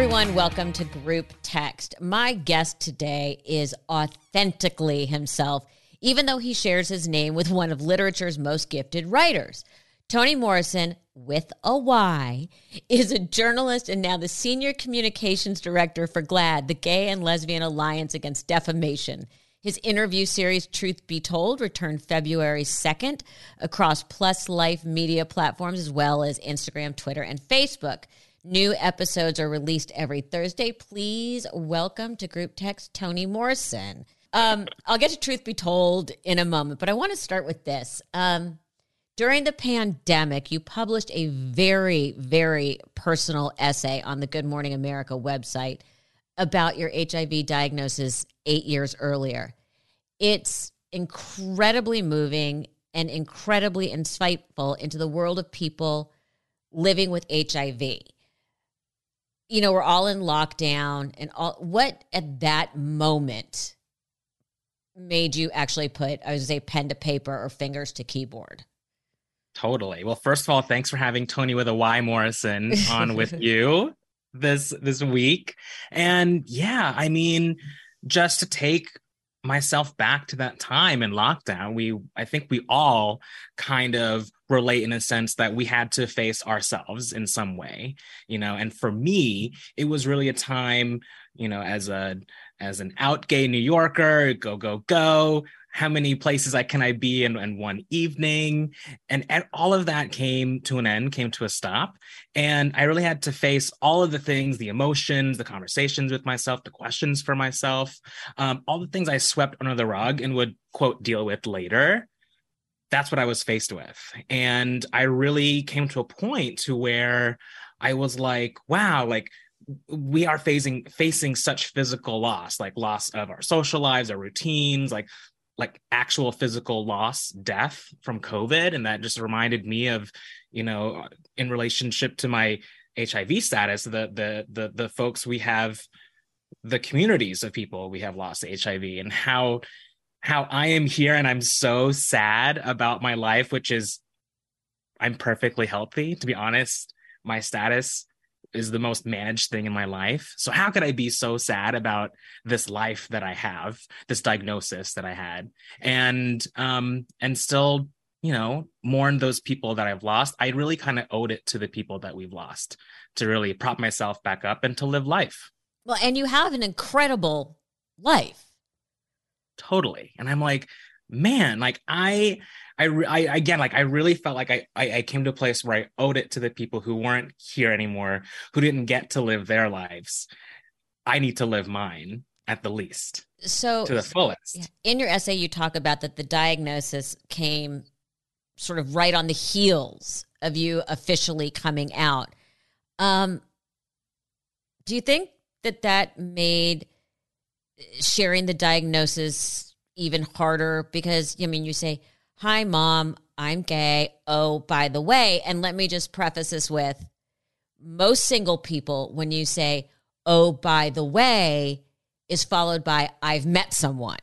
Everyone, welcome to Group Text. My guest today is authentically himself, even though he shares his name with one of literature's most gifted writers. Tony Morrison, with a Y, is a journalist and now the senior communications director for GLAAD, the Gay and Lesbian Alliance Against Defamation. His interview series, Truth Be Told, returned February 2nd across Plus Life media platforms as well as Instagram, Twitter, and Facebook. New episodes are released every Thursday. Please welcome to Group Text Tony Morrison. Um, I'll get to Truth Be Told in a moment, but I want to start with this. Um, during the pandemic, you published a very, very personal essay on the Good Morning America website about your HIV diagnosis eight years earlier. It's incredibly moving and incredibly insightful into the world of people living with HIV you know, we're all in lockdown and all what at that moment made you actually put, I would say, pen to paper or fingers to keyboard? Totally. Well, first of all, thanks for having Tony with a Y Morrison on with you this this week. And yeah, I mean, just to take myself back to that time in lockdown we i think we all kind of relate in a sense that we had to face ourselves in some way you know? And for me it was really a time you know as a as an out gay new yorker go go go how many places I can I be in, in one evening, and, and all of that came to an end, came to a stop, and I really had to face all of the things, the emotions, the conversations with myself, the questions for myself, um, all the things I swept under the rug and would quote deal with later. That's what I was faced with, and I really came to a point to where I was like, wow, like we are facing facing such physical loss like loss of our social lives our routines like like actual physical loss, death from COVID. And that just reminded me of, you know, in relationship to my HIV status, the the the the folks we have, the communities of people we have lost to HIV and how how I am here and I'm so sad about my life, which is I'm perfectly healthy, to be honest. My status is the most managed thing in my life. So how could I be so sad about this life that I have, this diagnosis that I had, and um and still you know mourn those people that I've lost? I really kind of owed it to the people that we've lost to really prop myself back up and to live life. Well, and you have an incredible life. Totally, and I'm like, man, like I I, I again like I really felt like I, I, I came to a place where I owed it to the people who weren't here anymore, who didn't get to live their lives. I need to live mine at the least. So to the fullest. In your essay, you talk about that the diagnosis came sort of right on the heels of you officially coming out. Um, do you think that that made sharing the diagnosis even harder? Because I mean, you say Hi, mom, I'm gay. Oh, by the way, and let me just preface this with most single people, when you say, oh, by the way, is followed by, I've met someone.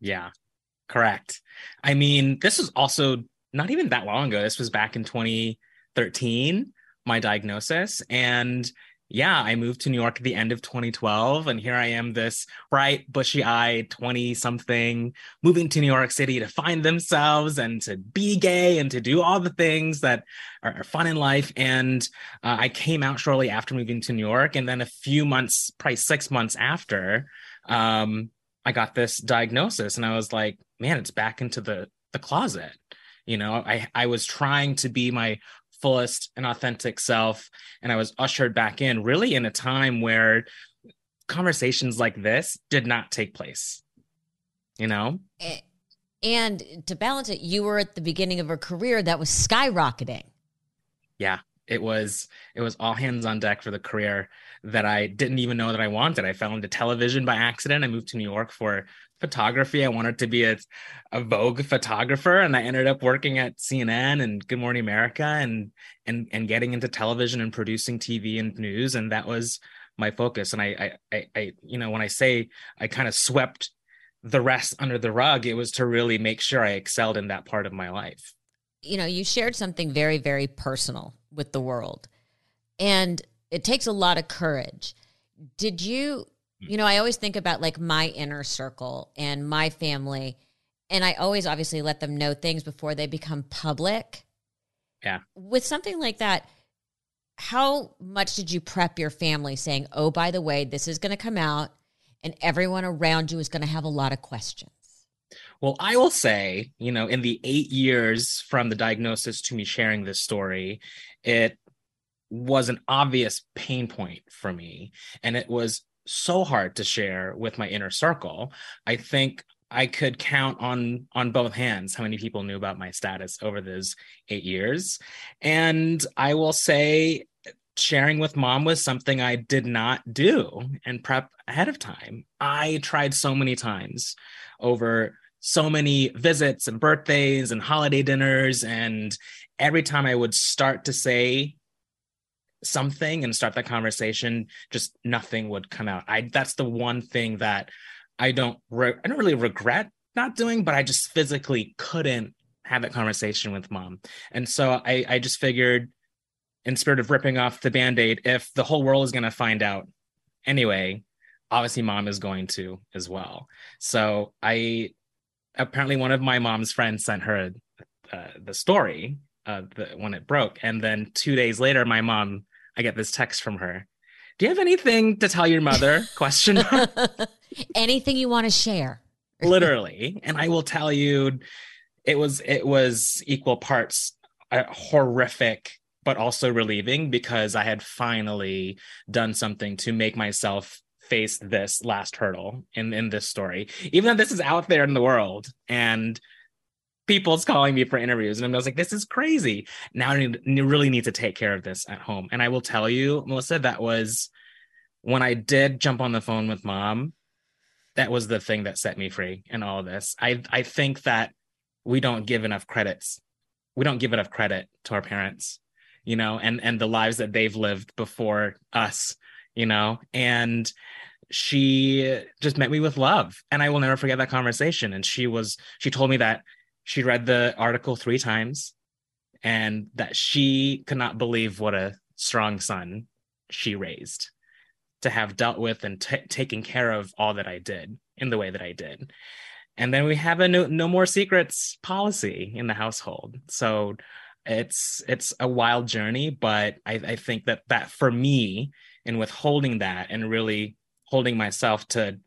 Yeah, correct. I mean, this was also not even that long ago. This was back in 2013, my diagnosis. And yeah, I moved to New York at the end of 2012, and here I am, this bright, bushy eyed 20 something, moving to New York City to find themselves and to be gay and to do all the things that are, fun in life. And uh, I came out shortly after moving to New York. And then a few months, probably six months after, um, I got this diagnosis, and I was like, man, it's back into the, the closet. You know, I, I was trying to be my fullest and authentic self. And I was ushered back in really in a time where conversations like this did not take place. You know? And to balance it, you were at the beginning of a career that was skyrocketing. Yeah, it was it was all hands on deck for the career that I didn't even know that I wanted. I fell into television by accident. I moved to New York for photography. I wanted to be a, a Vogue photographer, and I ended up working at CNN and Good Morning America, and and and getting into television and producing TV and news, and that was my focus. And I I I, I you know when I say I kind of swept the rest under the rug, it was to really make sure I excelled in that part of my life. You know, you shared something very very personal with the world, and it takes a lot of courage. Did you hmm. you know, I always think about like my inner circle and my family, and I always obviously let them know things before they become public. Yeah. With something like that, how much did you prep your family saying, oh, by the way, this is going to come out and everyone around you is going to have a lot of questions? Well, I will say, you know, in the eight years from the diagnosis to me sharing this story, it was an obvious pain point for me. And it was so hard to share with my inner circle. I think I could count on on both hands how many people knew about my status over those 8 years. And I will say sharing with mom was something I did not do and prep ahead of time. I tried so many times over so many visits and birthdays and holiday dinners and every time I would start to say something and start that conversation, just nothing would come out. I that's the one thing that I don't re- I don't really regret not doing, but I just physically couldn't have that conversation with mom. And so I I just figured in spirit of ripping off the band-aid, if the whole world is gonna find out anyway, obviously mom is going to as well. So I apparently one of my mom's friends sent her uh, the story uh, the, when it broke, and then two days later, my mom I get this text from her. Do you have anything to tell your mother? Question. anything you want to share? Literally, and I will tell you, it was it was equal parts uh, horrific but also relieving because I had finally done something to make myself face this last hurdle in in this story even though this is out there in the world and people's calling me for interviews. And i was like this is crazy. Now I need, really need to take care of this at home. And i will tell you melissa that was when i did jump on the phone with mom that was the thing that set me free in all of this. I i think that we don't give enough credits. We don't give enough credit to our parents you know and and the lives that they've lived before us you know and she just met me with love and i will never forget that conversation and she was she told me that she read the article three times and that she could not believe what a strong son she raised to have dealt with and t- taken care of all that I did in the way that I did. And then we have a no, no more secrets policy in the household. So it's it's a wild journey, but I, I think that that for me, in withholding that and really holding myself to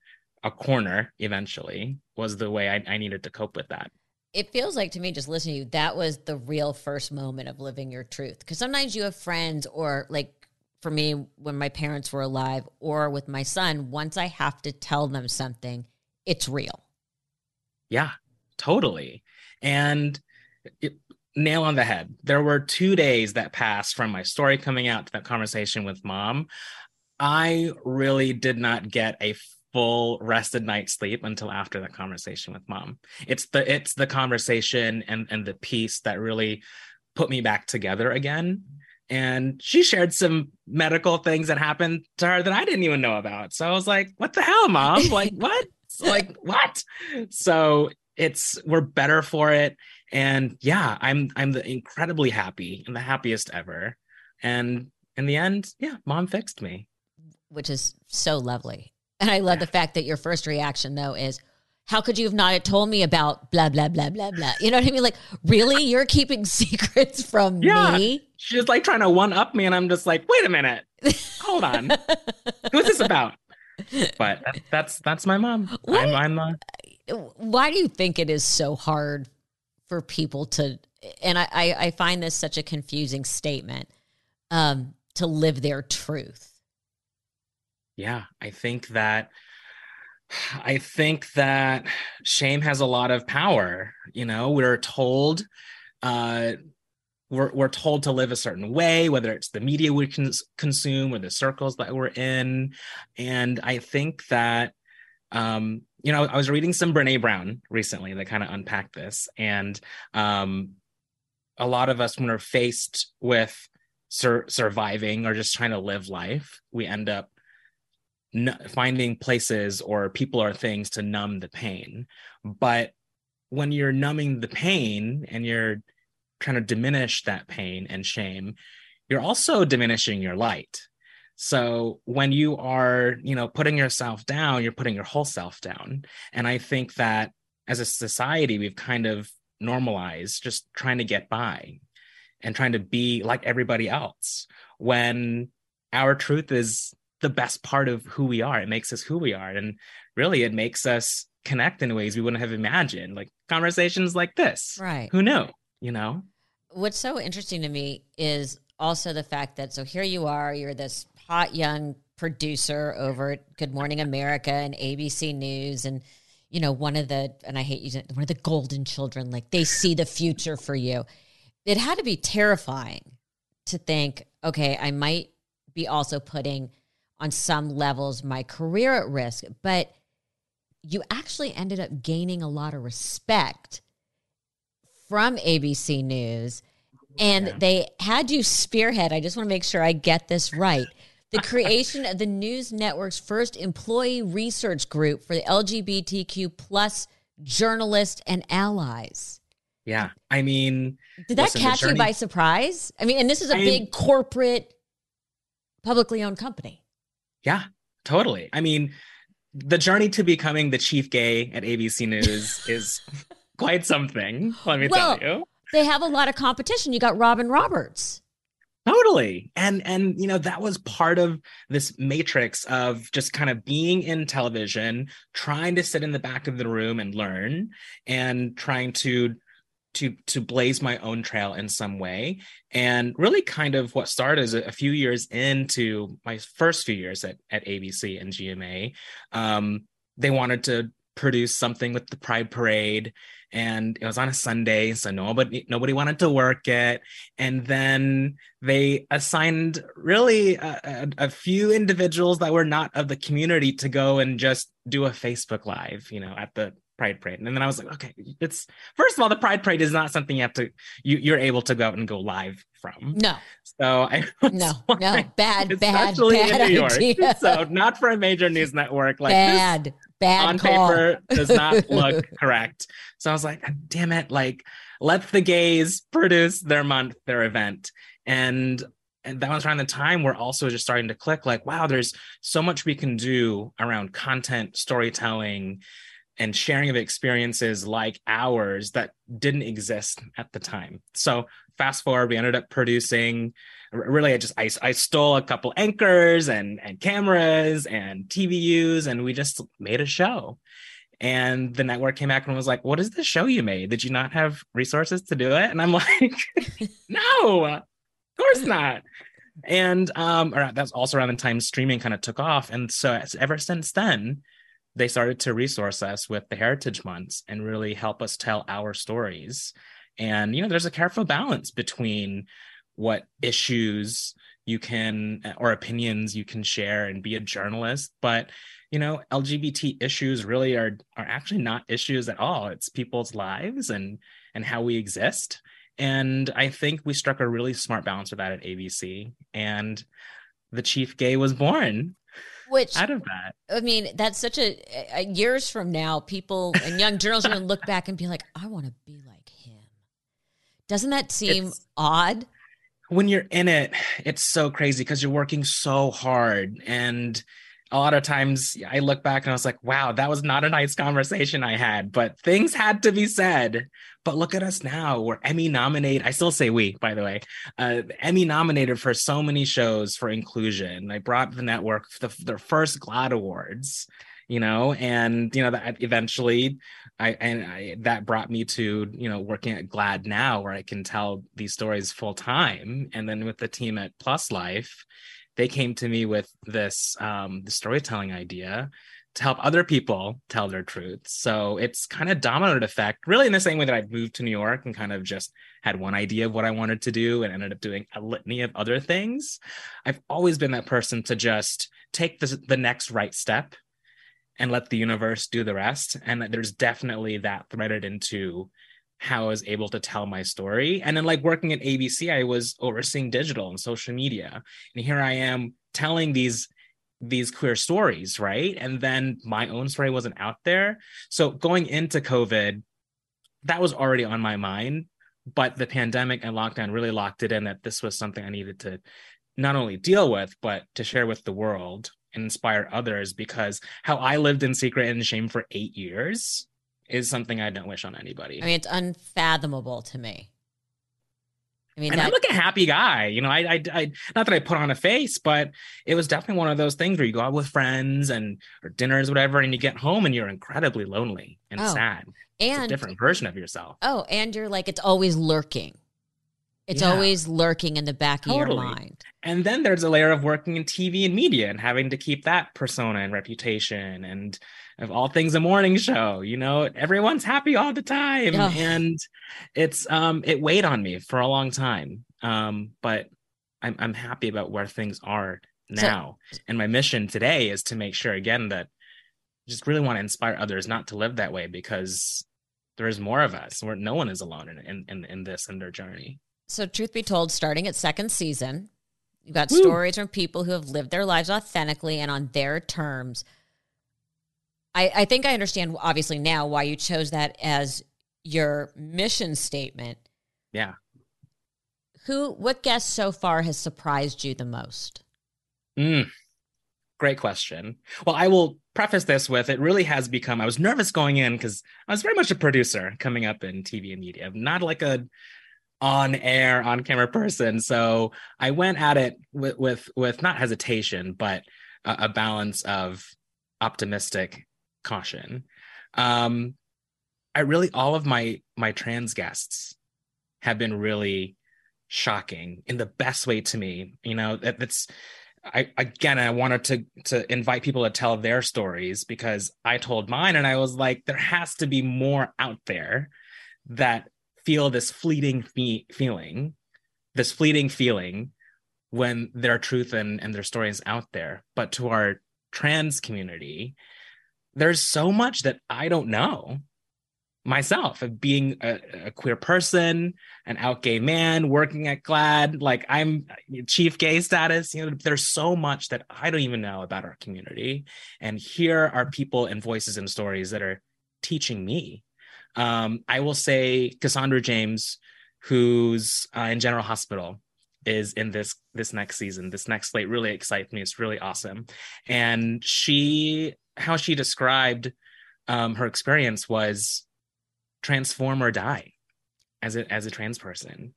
a corner eventually was the way I, I needed to cope with that. It feels like to me just listening to you that was the real first moment of living your truth. Because sometimes you have friends or like for me when my parents were alive or with my son once i have to tell them something it's real. Yeah totally. And it, nail on the head there were two days that passed from my story coming out to that conversation with mom i really did not get a full rested night's sleep until after that conversation with mom. It's the it's the conversation and and the piece that really put me back together again. And she shared some medical things that happened to her that I didn't even know about. So I was like, what the hell, mom? Like, what? like, what? So it's we're better for it. And yeah, I'm I'm the incredibly happy and the happiest ever. And in the end, yeah, mom fixed me. Which is so lovely. And I love the fact that your first reaction though is, how could you have not told me about blah blah blah blah blah? You know what I mean? Like, really, you're keeping secrets from yeah. me? She's like trying to one up me, and I'm just like, wait a minute, hold on, who's this about? But that's that's my mom. What, I'm, I'm uh, why do you think it is so hard for people to? And I I, find this such a confusing statement um, to live their truth yeah, I think that I think that shame has a lot of power. You know, we're told uh, we're, we're told to live a certain way, whether it's the media we consume or the circles that we're in. And I think that, um, you know, I was reading some Brene Brown recently that kind of unpacked this. And um, a lot of us, when we're faced with sur- surviving or just trying to live life, we end up n- finding places or people or things to numb the pain. But when you're numbing the pain and you're trying to diminish that pain and shame, you're also diminishing your light. So when you are, you know, putting yourself down, you're putting your whole self down. And I think that as a society, we've kind of normalized just trying to get by and trying to be like everybody else when our truth is the best part of who we are. It makes us who we are. And really, it makes us connect in ways we wouldn't have imagined, like conversations like this. Right. Who knew, you know? What's so interesting to me is also the fact that so here you are, you're this hot young producer over at Good Morning America and ABC News and you know one of the and I hate using it, one of the golden children like they see the future for you. It had to be terrifying to think, okay, I might be also putting on some levels my career at risk, but you actually ended up gaining a lot of respect from ABC News and yeah. they had you spearhead. I just want to make sure I get this right. The creation of the news network's first employee research group for the LGBTQ plus journalists and allies. Yeah. I mean, did that listen, catch journey- you by surprise? I mean, and this is a I big corporate, publicly owned company. Yeah, totally. I mean, the journey to becoming the chief gay at ABC News is quite something, let me well, tell you. They have a lot of competition. You got Robin Roberts. Totally. And and you know that was part of this matrix of just kind of being in television, trying to sit in the back of the room and learn and trying to to to blaze my own trail in some way and really kind of what started as a, a few years into my first few years at, at abc and gma um, they wanted to produce something with the pride parade and it was on a sunday so nobody nobody wanted to work it. And then they assigned really a, a, a few individuals that were not of the community to go and just do a facebook live you know at the Pride Parade. And then I was like, okay, it's first of all, the Pride Parade is not something you have to you you're able to go out and go live from. No. So I no like, no bad bad bad in New York. Idea. So not for a major news network like bad this bad on call. paper does not look correct. So I was like, damn it, like let the gays produce their month, their event. And and that was around the time we're also just starting to click like wow there's so much we can do around content storytelling and sharing of experiences like ours that didn't exist at the time. So fast forward, we ended up producing. Really, I just I, I stole a couple anchors and and cameras and TVUs, and we just made a show. And the network came back and was like, "What is the show you made? Did you not have resources to do it?" And I'm like, "No, of course not." And um, that's also around the time streaming kind of took off, and so ever since then, they started to resource us with the heritage months and really help us tell our stories. And you know there's a careful balance between what issues you can or opinions you can share and be a journalist but you know lgbt issues really are are actually not issues at all. It's people's lives and and how we exist. And i think we struck a really smart balance with that at abc and the chief gay was born which out of that, I mean, that's such a, a years from now, people and young journalists are going to look back and be like, "I want to be like him." Doesn't that seem it's, odd? When you're in it, it's so crazy because you're working so hard and a lot of times I look back and I was like, wow, that was not a nice conversation I had, but things had to be said. But look at us now. We're Emmy nominated. I still say we, by the way, uh, Emmy nominated for so many shows for inclusion. I brought the network the, their first GLAAD Awards, you know, and, you know, that eventually I, and I, that brought me to, you know, working at GLAAD now where I can tell these stories full time. And then with the team at Plus Life, they came to me with this um, the storytelling idea to help other people tell their truths. So it's kind of domino effect, really in the same way that I moved to New York and kind of just had one idea of what I wanted to do and ended up doing a litany of other things. I've always been that person to just take the, the next right step and let the universe do the rest. And there's definitely that threaded into how I was able to tell my story. And then like working at ABC, I was overseeing digital and social media. And here I am telling these these queer stories, right? And then my own story wasn't out there. So going into COVID, that was already on my mind. But the pandemic and lockdown really locked it in that this was something I needed to not only deal with, but to share with the world and inspire others because how I lived in secret and shame for eight years is something I don't wish on anybody. I mean, it's unfathomable to me. I mean, and that... I'm like a happy guy, you know. I, I, I, not that I put on a face, but it was definitely one of those things where you go out with friends and or dinners, whatever, and you get home and you're incredibly lonely and oh, sad. And it's a different version of yourself. Oh, and you're like, it's always lurking. It's yeah. always lurking in the back totally. of your mind. And then there's a layer of working in TV and media and having to keep that persona and reputation and of all things a morning show you know? Everyone's happy all the time. Yeah. and it's um it weighed on me for a long time. Um but i'm i'm happy about where things are now. So, and my mission today is to make sure again that I just really want to inspire others not to live that way because there's more of us. Where no one is alone in in in this in their journey. So truth be told starting at second season you've got Woo. stories from people who have lived their lives authentically and on their terms I, I think I understand obviously now why you chose that as your mission statement. Yeah. Who, what guest so far has surprised you the most? Mm, great question. Well, I will preface this with it really has become, I was nervous going in because I was very much a producer coming up in TV and media, not like a on air, on camera person. So I went at it with, with, with not hesitation, but a, a balance of optimistic caution. Um, I really all of my my trans guests have been really shocking in the best way to me. You know, that, that's I again I wanted to to invite people to tell their stories because I told mine and I was like, there has to be more out there that feel this fleeting fe- feeling, this fleeting feeling when their truth and, and their story is out there. But to our trans community, there's so much that I don't know myself of being a, a, queer person, an out gay man, working at GLAAD, like I'm chief gay status. You know, there's so much that I don't even know about our community. And here are people and voices and stories that are teaching me. Um, I will say Cassandra James, who's uh, in General Hospital, is in this this next season. This next slate really excites me. It's really awesome, and she how she described um, her experience was transform or die as a as a trans person.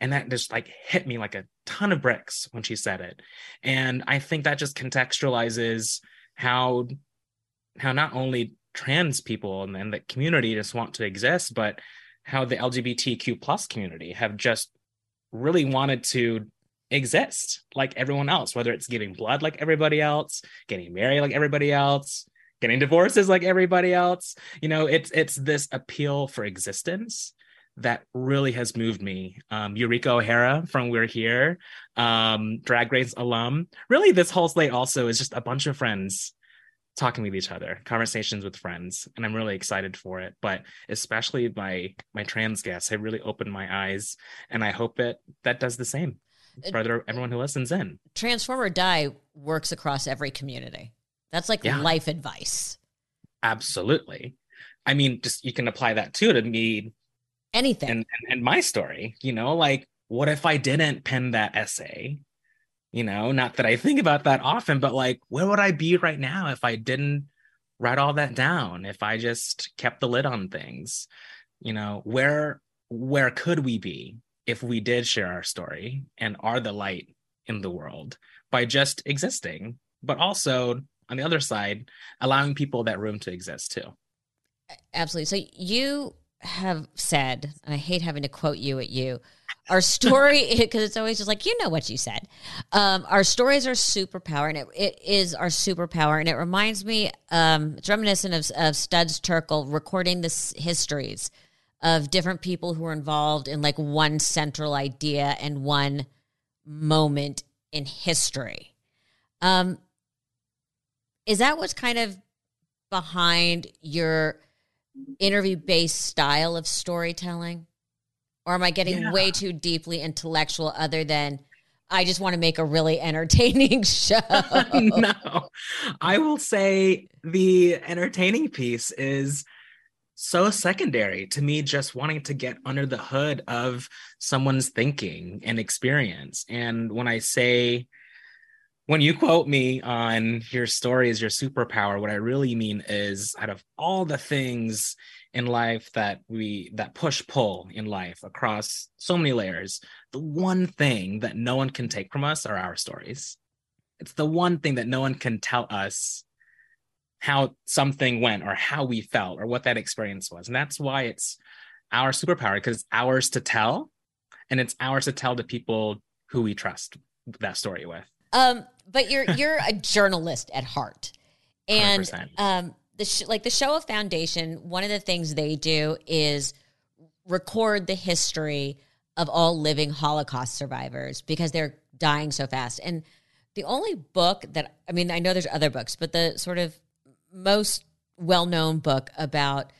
And that just like hit me like a ton of bricks when she said it. And i think that just contextualizes how how not only trans people and, and the community just want to exist but how the lgbtq plus community have just really wanted to exist like everyone else, whether it's giving blood like everybody else, getting married like everybody else, getting divorces like everybody else. You know, it's it's this appeal for existence that really has moved me. Um, Eureka O'Hara from We're Here, um, Drag Race alum. Really, this whole slate also is just a bunch of friends talking with each other, conversations with friends, and I'm really excited for it. But especially my my trans guests have really opened my eyes, and I hope it that does the same for everyone who listens in. Transform or Die works across every community. That's like yeah. life advice. Absolutely. I mean, just you can apply that too to me. Anything. And, and, and my story, you know, like what if I didn't pen that essay? You know, not that I think about that often, but like, where would I be right now if I didn't write all that down? If I just kept the lid on things, you know, where where could we be if we did share our story and are the light in the world by just existing, but also on the other side, allowing people that room to exist too. Absolutely. So you have said, and I hate having to quote you at you, our story because it's always just like you know what you said. Um, our stories are superpower, and it, it is our superpower, and it reminds me. Um, it's reminiscent of, of Studs Terkel recording the histories of different people who were involved in like one central idea and one moment in history. Um, is that what's kind of behind your interview based style of storytelling? Or am I getting yeah. way too deeply intellectual other than I just want to make a really entertaining show? no. I will say the entertaining piece is so secondary to me just wanting to get under the hood of someone's thinking and experience. And when I say when you quote me on your story is your superpower, what I really mean is out of all the things in life that we that push pull in life across so many layers, the one thing that no one can take from us are our stories. It's the one thing that no one can tell us how something went or how we felt or what that experience was. And that's why it's our superpower because it's ours to tell and it's ours to tell to people who we trust that story with. Um, but you're you're a journalist at heart, and 100%. um, the sh- like the Shoah Foundation. One of the things they do is record the history of all living Holocaust survivors because they're dying so fast. And the only book that I mean, I know there's other books, but the sort of most well-known book about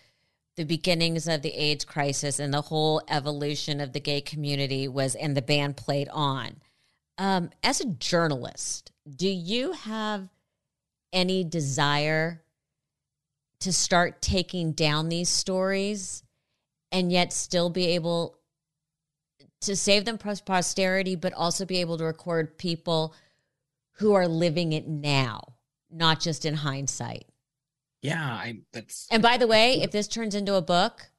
the beginnings of the AIDS crisis and the whole evolution of the gay community was and the band played on. Um, as a journalist, do you have any desire to start taking down these stories and yet still be able to save them for posterity, but also be able to record people who are living it now, not just in hindsight? Yeah, I that's And by the way, if this turns into a book,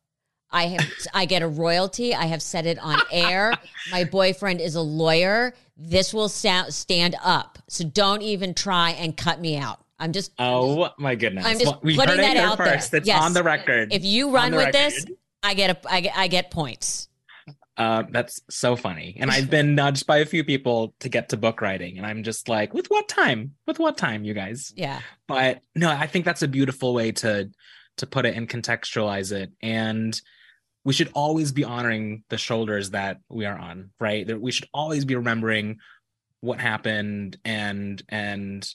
I have I get a royalty. I have said it on air. My boyfriend is a lawyer. This will sta- stand up. So don't even try and cut me out. I'm just Oh my goodness. I'm just we putting that out first. there. That's yes. on the record. If you run with record. this, I get a I get, I get points. Uh, that's so funny. And I've been nudged by a few people to get to book writing. And I'm just like, with what time? With what time, you guys? Yeah. But no, I think that's a beautiful way to to put it and contextualize it. And we should always be honoring the shoulders that we are on, right? That we should always be remembering what happened and and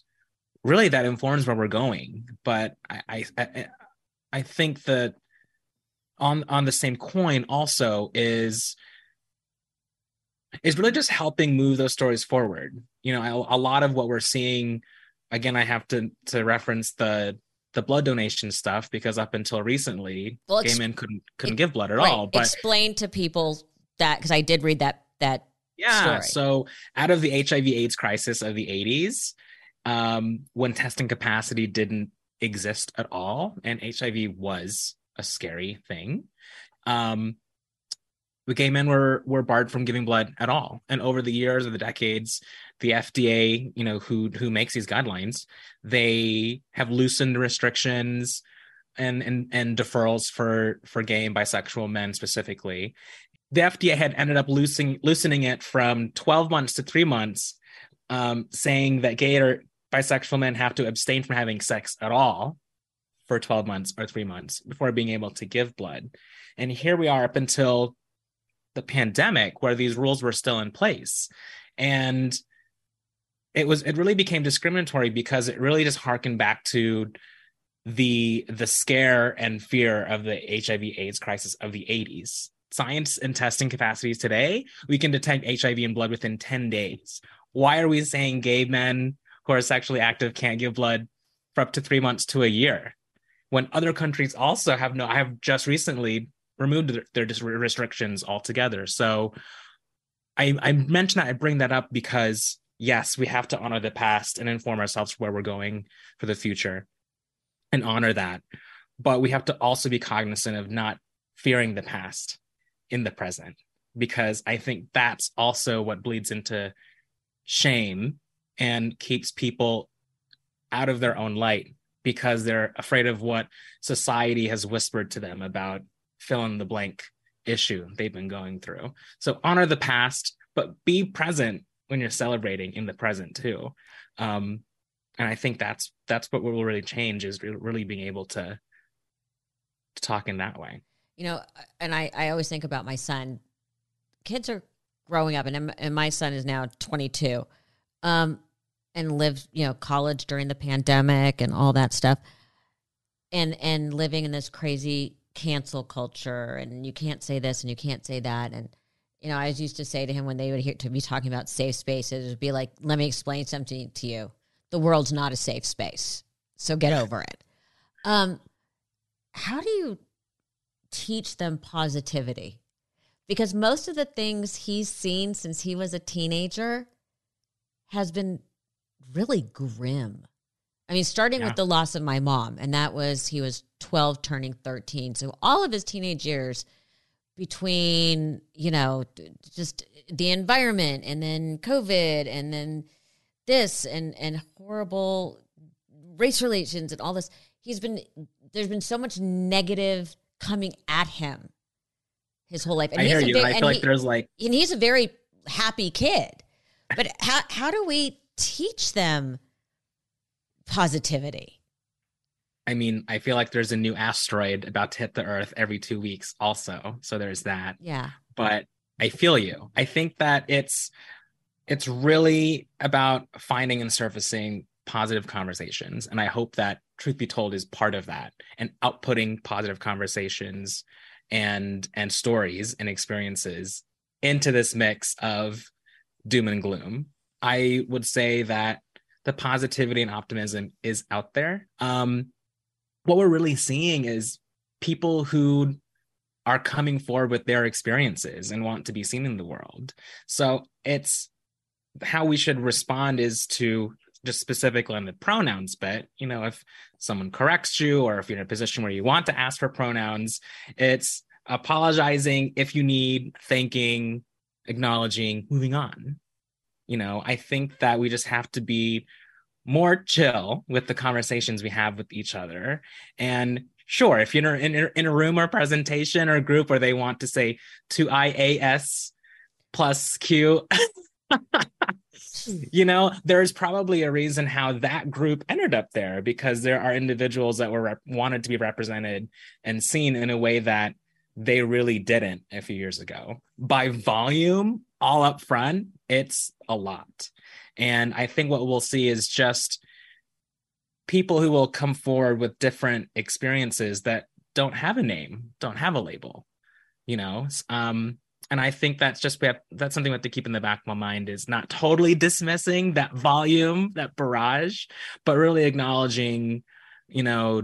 really that informs where we're going. But I I I think that on on the same coin also is is really just helping move those stories forward. You know, a, a lot of what we're seeing again I have to to reference the the blood donation stuff because up until recently, well, gay men couldn't couldn't it, give blood at right. all. But explain to people that because I did read that that yeah. Story. So out of the HIV/AIDS crisis of the '80s, um, when testing capacity didn't exist at all, and HIV was a scary thing, um, the gay men were were barred from giving blood at all. And over the years or the decades, the FDA, you know, who who makes these guidelines, they have loosened restrictions and and and deferrals for for gay and bisexual men specifically. The FDA had ended up loosening loosening it from 12 months to 3 months um, saying that gay or bisexual men have to abstain from having sex at all for 12 months or 3 months before being able to give blood. And here we are up until the pandemic where these rules were still in place. And it was it really became discriminatory because it really just harkened back to the the scare and fear of the HIV AIDS crisis of the 80s. Science and testing capacities today, we can detect HIV in blood within 10 days. Why are we saying gay men who are sexually active can't give blood for up to 3 months to a year? When other countries also have no I have just recently removed their, their restrictions altogether. So I I mention that I bring that up because yes, we have to honor the past and inform ourselves where we're going for the future and honor that. But we have to also be cognizant of not fearing the past in the present, because I think that's also what bleeds into shame and keeps people out of their own light because they're afraid of what society has whispered to them about fill in the blank issue they've been going through. So honor the past, but be present when you're celebrating in the present too. Um, and I think that's that's what will really change is really being able to, to talk in that way. You know, and I I always think about my son. Kids are growing up, and and my son is now 22, um, and lived you know college during the pandemic and all that stuff, and and living in this crazy cancel culture, and you can't say this and you can't say that, and you know I used to say to him when they would hear to be talking about safe spaces, it would be like, let me explain something to you the world's not a safe space. So get over it. Um, how do you teach them positivity? Because most of the things he's seen since he was a teenager has been really grim. I mean, starting yeah. with the loss of my mom, and that was he was 12 turning 13. So all of his teenage years between, you know, just the environment and then COVID and then this and and horrible race relations and all this he's been there's been so much negative coming at him his whole life and I hear you. Very, I feel like he, there's like and he's a very happy kid but how how do we teach them positivity I mean, I feel like there's a new asteroid about to hit the Earth every two weeks, also. So there's that. Yeah. But I feel you. I think that it's it's really about finding and surfacing positive conversations. And I hope that truth be told is part of that and outputting positive conversations and and stories and experiences into this mix of doom and gloom. I would say that the positivity and optimism is out there. Um, what we're really seeing is people who are coming forward with their experiences and want to be seen in the world. So it's how we should respond is to just specifically on the pronouns but you know, if someone corrects you or if you're in a position where you want to ask for pronouns, it's apologizing if you need, thanking, acknowledging, moving on. You know, I think that we just have to be more chill with the conversations we have with each other. And sure, if you're in, in, a room or presentation or group where they want to say to IAS plus Q, you know, there's probably a reason how that group ended up there because there are individuals that were rep- wanted to be represented and seen in a way that they really didn't a few years ago. By volume, all up front, it's a lot. And I think what we'll see is just people who will come forward with different experiences that don't have a name, don't have a label, you know. Um, and I think that's just we have that's something we have to keep in the back of my mind is not totally dismissing that volume, that barrage, but really acknowledging, you know,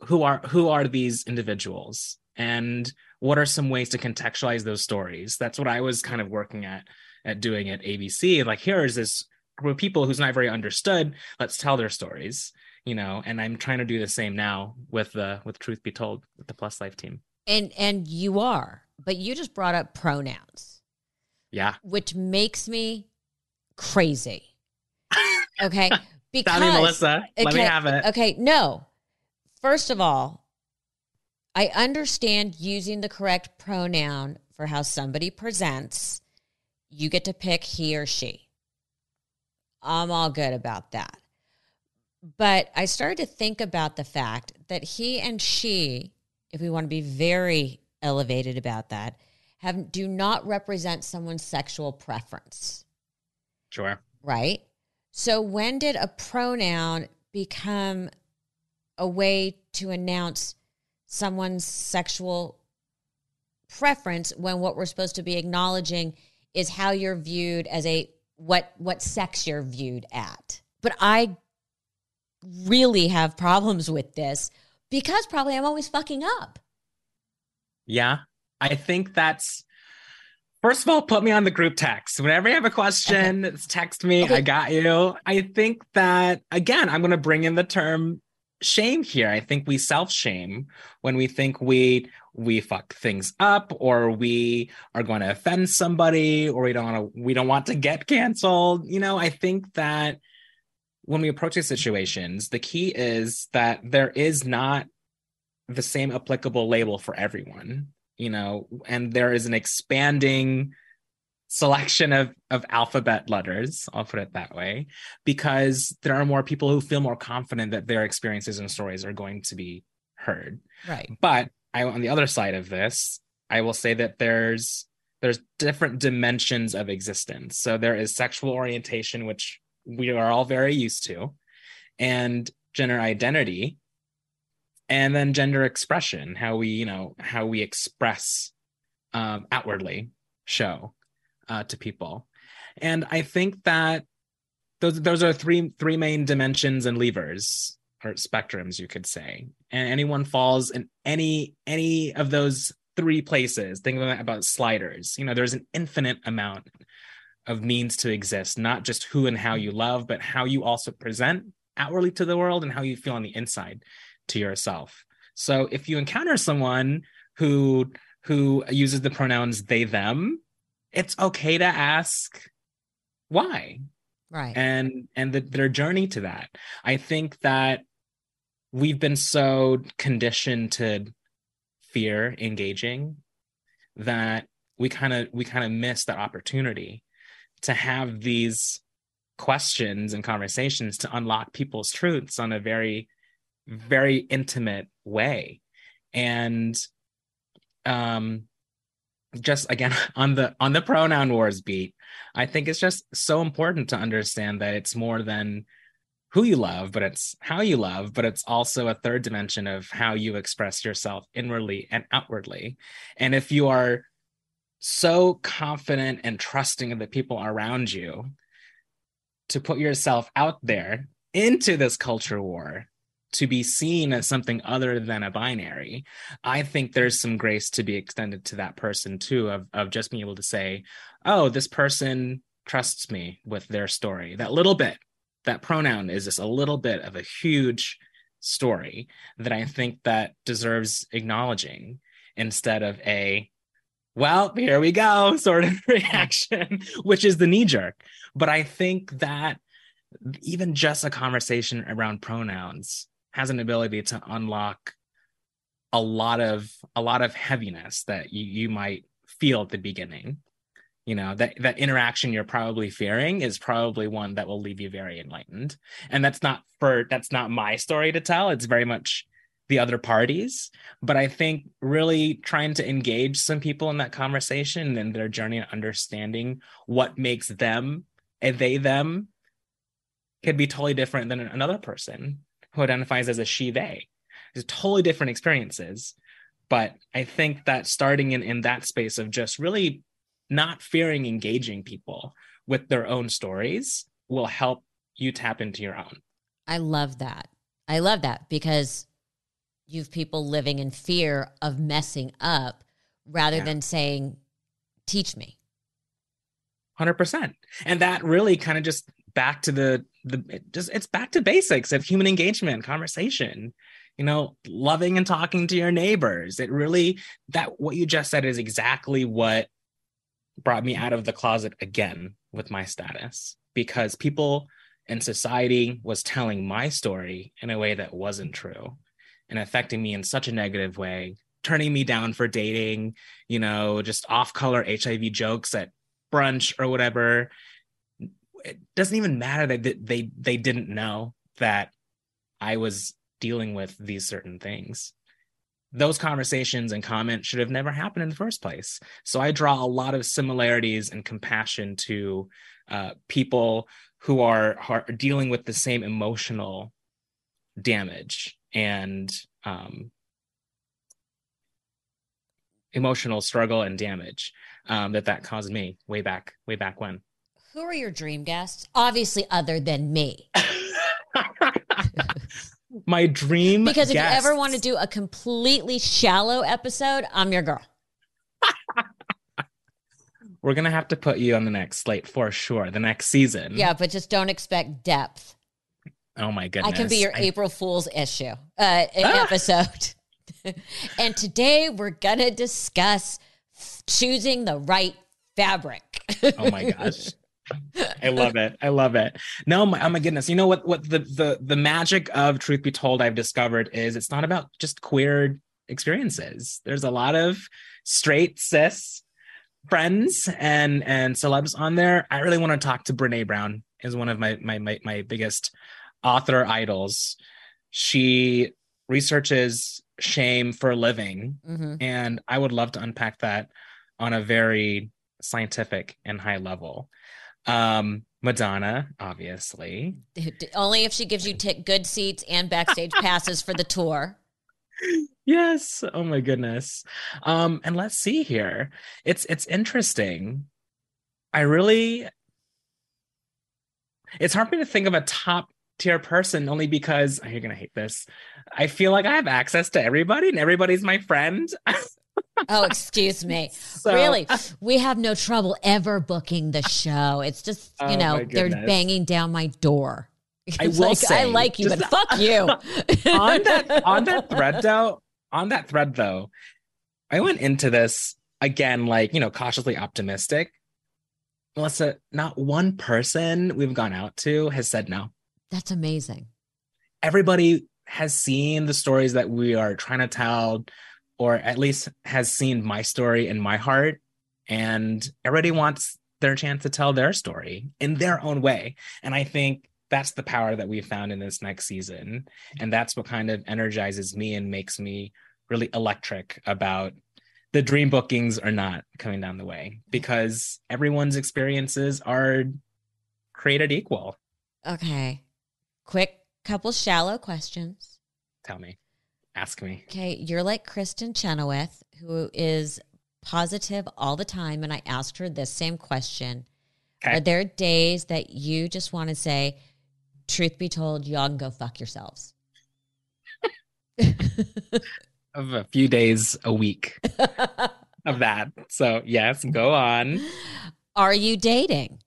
who are who are these individuals and what are some ways to contextualize those stories. That's what I was kind of working at at doing at ABC. Like here is this group of people who's not very understood. Let's tell their stories, you know. And I'm trying to do the same now with the with Truth Be Told with the Plus Life team. And and you are but you just brought up pronouns. Yeah. Which makes me crazy. Okay. Because me, Melissa. Let okay, me have it. Okay. No. First of all, I understand using the correct pronoun for how somebody presents. You get to pick he or she. I'm all good about that. But I started to think about the fact that he and she, if we want to be very elevated about that have do not represent someone's sexual preference. Sure. Right? So when did a pronoun become a way to announce someone's sexual preference when what we're supposed to be acknowledging is how you're viewed as a what what sex you're viewed at. But I really have problems with this because probably I'm always fucking up. Yeah. I think that's First of all, put me on the group text. Whenever you have a question, okay. text me. Okay. I got you. I think that, again, I'm going to bring in the term shame here. I think we self shame when we think we we fuck things up or we are going to offend somebody or we don't want to we don't want to get canceled. You know, I think that when we approach these situations, the key is that there is not the same applicable label for everyone. you know, and there is an expanding selection of of alphabet letters i'll put it that way because there are more people who feel more confident that their experiences and stories are going to be heard. Right. But i on the other side of this i will say that there's there's different dimensions of existence. So there is sexual orientation which we are all very used to and gender identity and then gender expression how we you know how we express um, outwardly show uh, to people. And i think that those those are three three main dimensions and levers or spectrums you could say. And anyone falls in any any of those three places think about sliders. You know there's an infinite amount of means to exist not just who and how you love but how you also present outwardly to the world and how you feel on the inside to yourself. So if you encounter someone who who uses the pronouns they them, it's okay to ask why. Right. And and the, their journey to that. I think that we've been so conditioned to fear engaging that we kind of we kind of miss that opportunity to have these questions and conversations to unlock people's truths on a very very intimate way and um just again on the on the pronoun wars beat i think it's just so important to understand that it's more than who you love but it's how you love but it's also a third dimension of how you express yourself inwardly and outwardly. And if you are so confident and trusting of the people around you to put yourself out there into this culture war to be seen as something other than a binary i think there's some grace to be extended to that person too of, of just being able to say oh this person trusts me with their story. That little bit that pronoun is just a little bit of a huge story that i think that deserves acknowledging instead of a well here we go sort of reaction which is the knee jerk but i think that even just a conversation around pronouns has an ability to unlock a lot of a lot of heaviness that you, you might feel at the beginning. You know that that interaction you're probably fearing is probably one that will leave you very enlightened. And that's not for that's not my story to tell. It's very much the other parties. But i think really trying to engage some people in that conversation and their journey and understanding what makes them and they them could be totally different than another person who identifies as a she they. It's totally different experiences but i think that starting in in that space of just really not fearing engaging people with their own stories will help you tap into your own. I love that. I love that because you've people living in fear of messing up rather yeah. than saying teach me. 100% and that really kind of just back to the the just it's back to basics of human engagement conversation you know loving and talking to your neighbors. It really that what you just said is exactly what brought me out of the closet again with my status because people in society was telling my story in a way that wasn't true and affecting me in such a negative way turning me down for dating you know just off color hiv jokes at brunch or whatever it doesn't even matter that they they didn't know that I was dealing with these certain things. Those conversations and comments should have never happened in the first place. So I draw a lot of similarities and compassion to uh, people who are, are dealing with the same emotional damage and um, emotional struggle and damage um, that that caused me way back way back when. Who are your dream guests? Obviously, other than me. My dream Because if guests. you ever want to do a completely shallow episode, I'm your girl. We're gonna have to put you on the next slate for sure, the next season. Yeah, but just don't expect depth. Oh my goodness! I can be your I... April Fool's issue uh, ah! episode. and today we're gonna discuss choosing the right fabric. oh my gosh. I love it. I love it. No, my, oh my goodness. You know what? What the the the magic of Truth Be Told I've discovered is it's not about just queer experiences. There's a lot of straight cis friends and and celebs on there. I really want to talk to Brene Brown is one of my my my, my biggest author idols. She researches shame for a living, mm-hmm. and I would love to unpack that on a very scientific and high level. Um, Madonna, obviously. Only if she gives you t- good seats and backstage passes for the tour. Yes. Oh my goodness. Um, and let's see here. It's it's interesting. I really it's hard for me to think of a top tier person only because oh, you're gonna hate this. I feel like I have access to everybody and everybody's my friend. oh, excuse me. So, really, we have no trouble ever booking the show. It's just you oh know they're banging down my door. I will like, say, I like you, but fuck you. on that on that thread though, on that thread though, I went into this again like you know cautiously optimistic. Melissa, not one person we've gone out to has said no. That's amazing. Everybody has seen the stories that we are trying to tell, or at least has seen my story in my heart. And everybody wants their chance to tell their story in their own way. And I think that's the power that we found in this next season. And that's what kind of energizes me and makes me really electric about the dream bookings are not coming down the way because everyone's experiences are created equal. Okay. Quick couple shallow questions. Tell me. Ask me. Okay. You're like Kristin Chenoweth, who is positive all the time. And I asked her this same question. Okay. Are there days that you just want to say, truth be told, y'all can go fuck yourselves? of a few days a week of that. So, yes, go on. Are you dating?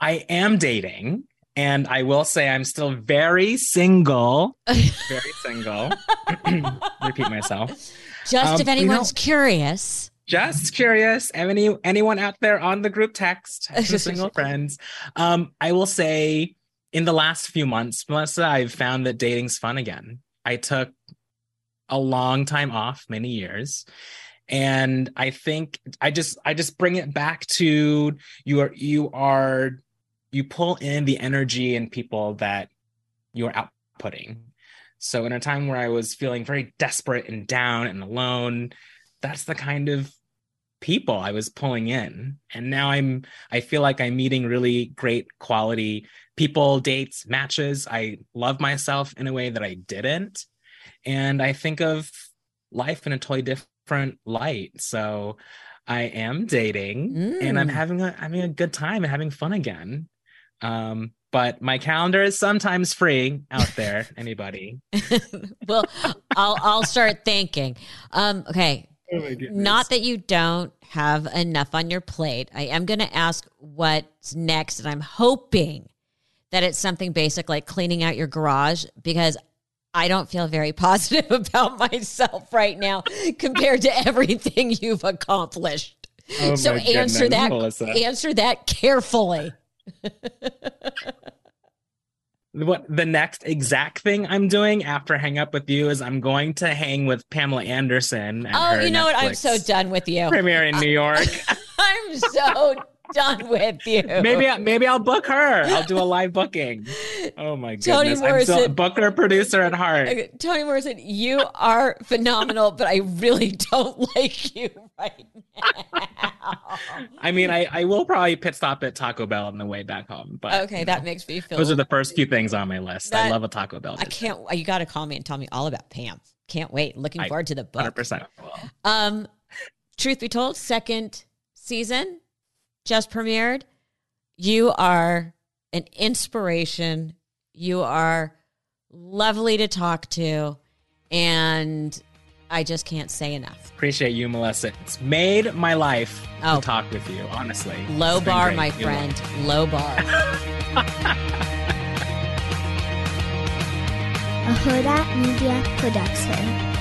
I am dating. And I will say I'm still very single. very single. Repeat myself. Just um, if anyone's curious. Just curious. Any anyone out there on the group text, single friends. Um, I will say in the last few months, Melissa, I've found that dating's fun again. I took a long time off, many years. And I think I just I just bring it back to you are you are you pull in the energy and people that you are outputting. So in a time where I was feeling very desperate and down and alone, that's the kind of people I was pulling in. And now I'm I feel like I'm meeting really great quality people, dates, matches. I love myself in a way that I didn't and I think of life in a totally different light. So I am dating mm. and I'm mm. having a having a good time and having fun again. Um, but my calendar is sometimes free out there. Anybody? well, I'll I'll start thinking. Um, okay. Oh Not that you don't have enough on your plate. I am going to ask what's next, and I'm hoping that it's something basic like cleaning out your garage because I don't feel very positive about myself right now compared to everything you've accomplished. Oh so answer goodness, that Melissa. answer that carefully. what the next exact thing I'm doing after hang up with you is I'm going to hang with Pamela Anderson. oh, you know Netflix what? I'm so done with you. Premiere in New York. I'm so done with you. Maybe maybe I'll book her. I'll do a live booking. Oh my goodness. Tony Morrison, I'm still booker producer at heart. Tony Morrison, you are phenomenal, but I really don't like you right now. I mean, I, I will probably pit stop at Taco Bell on the way back home. But okay, that know, makes me feel. Those are the first few things on my list. That, I love a Taco Bell. I can't. You got to call me and tell me all about Pam. Can't wait. Looking forward to the book. Hundred percent. Um, truth be told, second season just premiered. You are an inspiration. You are lovely to talk to. And I just can't say enough. Appreciate you, Melissa. It's made my life oh. to talk with you, honestly. Low bar, my friend. Low bar. a Hurrdat Media Production.